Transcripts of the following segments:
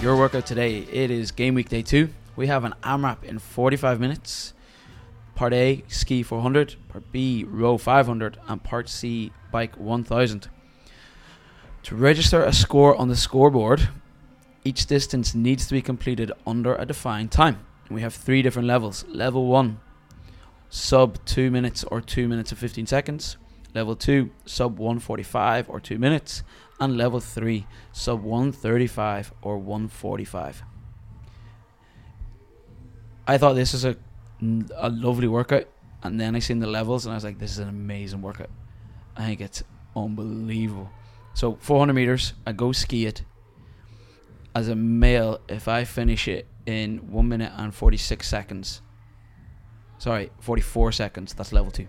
Your workout today, it is game week day two. We have an AMRAP in 45 minutes. Part A, ski 400. Part B, row 500. And part C, bike 1000. To register a score on the scoreboard, each distance needs to be completed under a defined time. We have three different levels. Level 1, sub 2 minutes or 2 minutes and 15 seconds. Level 2, sub 145 or 2 minutes. And level 3, sub 135 or 145. I thought this was a, a lovely workout. And then I seen the levels and I was like, this is an amazing workout. I think it's unbelievable. So 400 meters, I go ski it. As a male, if I finish it in 1 minute and 46 seconds, sorry, 44 seconds, that's level 2.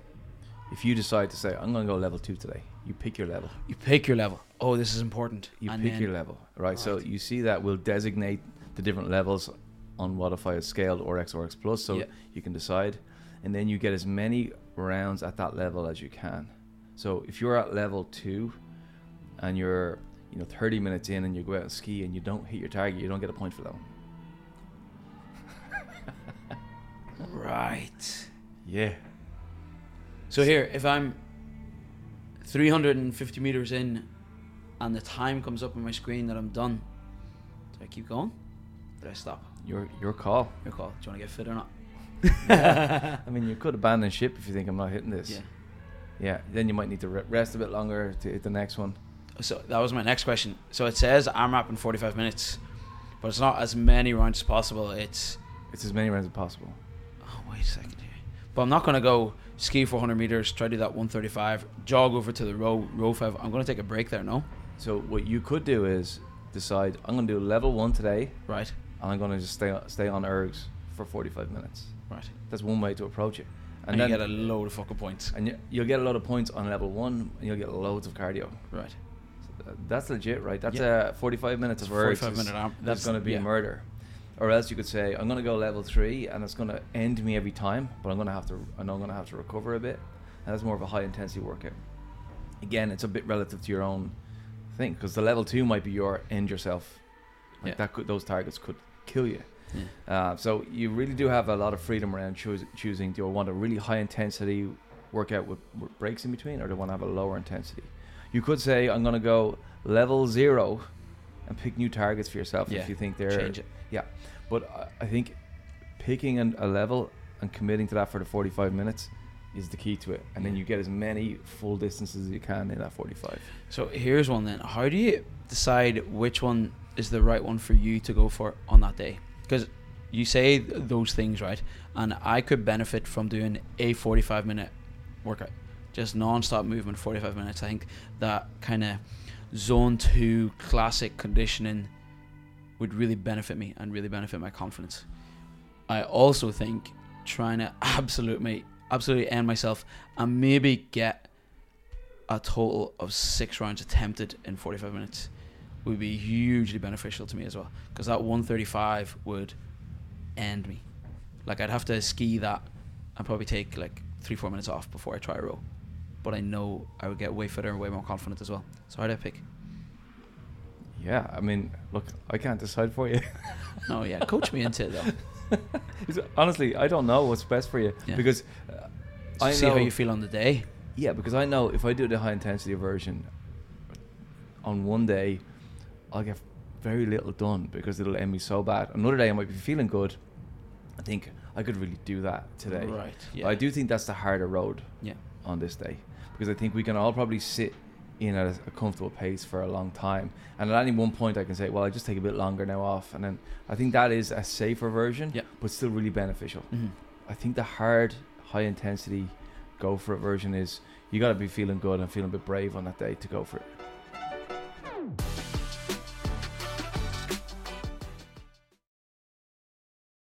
If you decide to say, I'm going to go level two today, you pick your level. You pick your level. Oh, this is important. You And pick your level, right? So you see that we'll designate the different levels on what if I is scaled or X or X plus, so Yeah. you can decide, and then you get as many rounds at that level as you can. So if you're at level two, and you're you know 30 minutes in, and you go out and ski and you don't hit your target, you don't get a point for that one. Right. Yeah. So here, if I'm 350 meters in and the time comes up on my screen that I'm done, do I keep going? Do I stop? Your your call. Your call. Do you want to get fit or not? I mean, you could abandon ship if you think I'm not hitting this. Yeah. Yeah. Then you might need to rest a bit longer to hit the next one. So that was my next question. So it says AMRAP in 45 minutes, but it's not as many rounds as possible. It's It's as many rounds as possible. oh wait a second here. But I'm not gonna go ski 400 meters, try to do that 135, jog over to the row row five. I'm gonna take a break there. No, So what you could do is decide I'm going to do level one today, right, and I'm going to just stay stay on ergs for 45 minutes. right. That's one way to approach it, And, and, you get a load of fucking points. and you, you'll get a lot of points on level one, and you'll get loads of cardio. Right. So th- that's legit, right? That's Yeah. uh, 45 minutes of a ergs. 45 minute That's that's- going to be yeah. murder. Or else you could say I'm going to go level three, and it's going to end me every time, but I'm going to have to. I know I'm going to have to recover a bit, and that's more of a high intensity workout. Again, it's a bit relative to your own thing because the level two might be your end yourself. Like Yeah. that could those targets could kill you. Yeah. Uh, so you really do have a lot of freedom around choos- choosing. Do I want a really high intensity workout with, with breaks in between, or do I want to have a lower intensity? You could say I'm going to go level zero and pick new targets for yourself Yeah, if you think they're Change it. yeah. But I- think picking an, a level and committing to that for the 45 minutes is the key to it, and then you get as many full distances as you can in that 45. So here's one then. How do you decide which one is the right one for you to go for on that day? Because you say th- those things, right? And I could benefit from doing a 45 minute workout, just non-stop movement, 45 minutes. I think that kind of zone two classic conditioning would really benefit me and really benefit my confidence. I also think trying to absolutely, absolutely end myself and maybe get a total of six rounds attempted in 45 minutes would be hugely beneficial to me as well because that 135 would end me like i'd have to ski that and probably take like three four minutes off before i try a row but i know i would get way fitter and way more confident as well so how do i pick Yeah, I mean, look, I can't decide for you. oh yeah coach me into it though Honestly, I don't know what's best for you Yeah. because uh, I see know how you feel on the day Yeah, because I know if I do the high intensity version on one day, I'll get very little done because it'll end me so bad. Another day I might be feeling good. I think I could really do that today. right But I do think that's the harder road yeah on this day because I think we can all probably sit in at a, a comfortable pace for a long time. And at any one point, I can say, well, I just take a bit longer now off. And then I think that is a safer version, Yeah. but still really beneficial. hmm I think the hard, high intensity, go for it version is you got to be feeling good and feeling a bit brave on that day to go for it.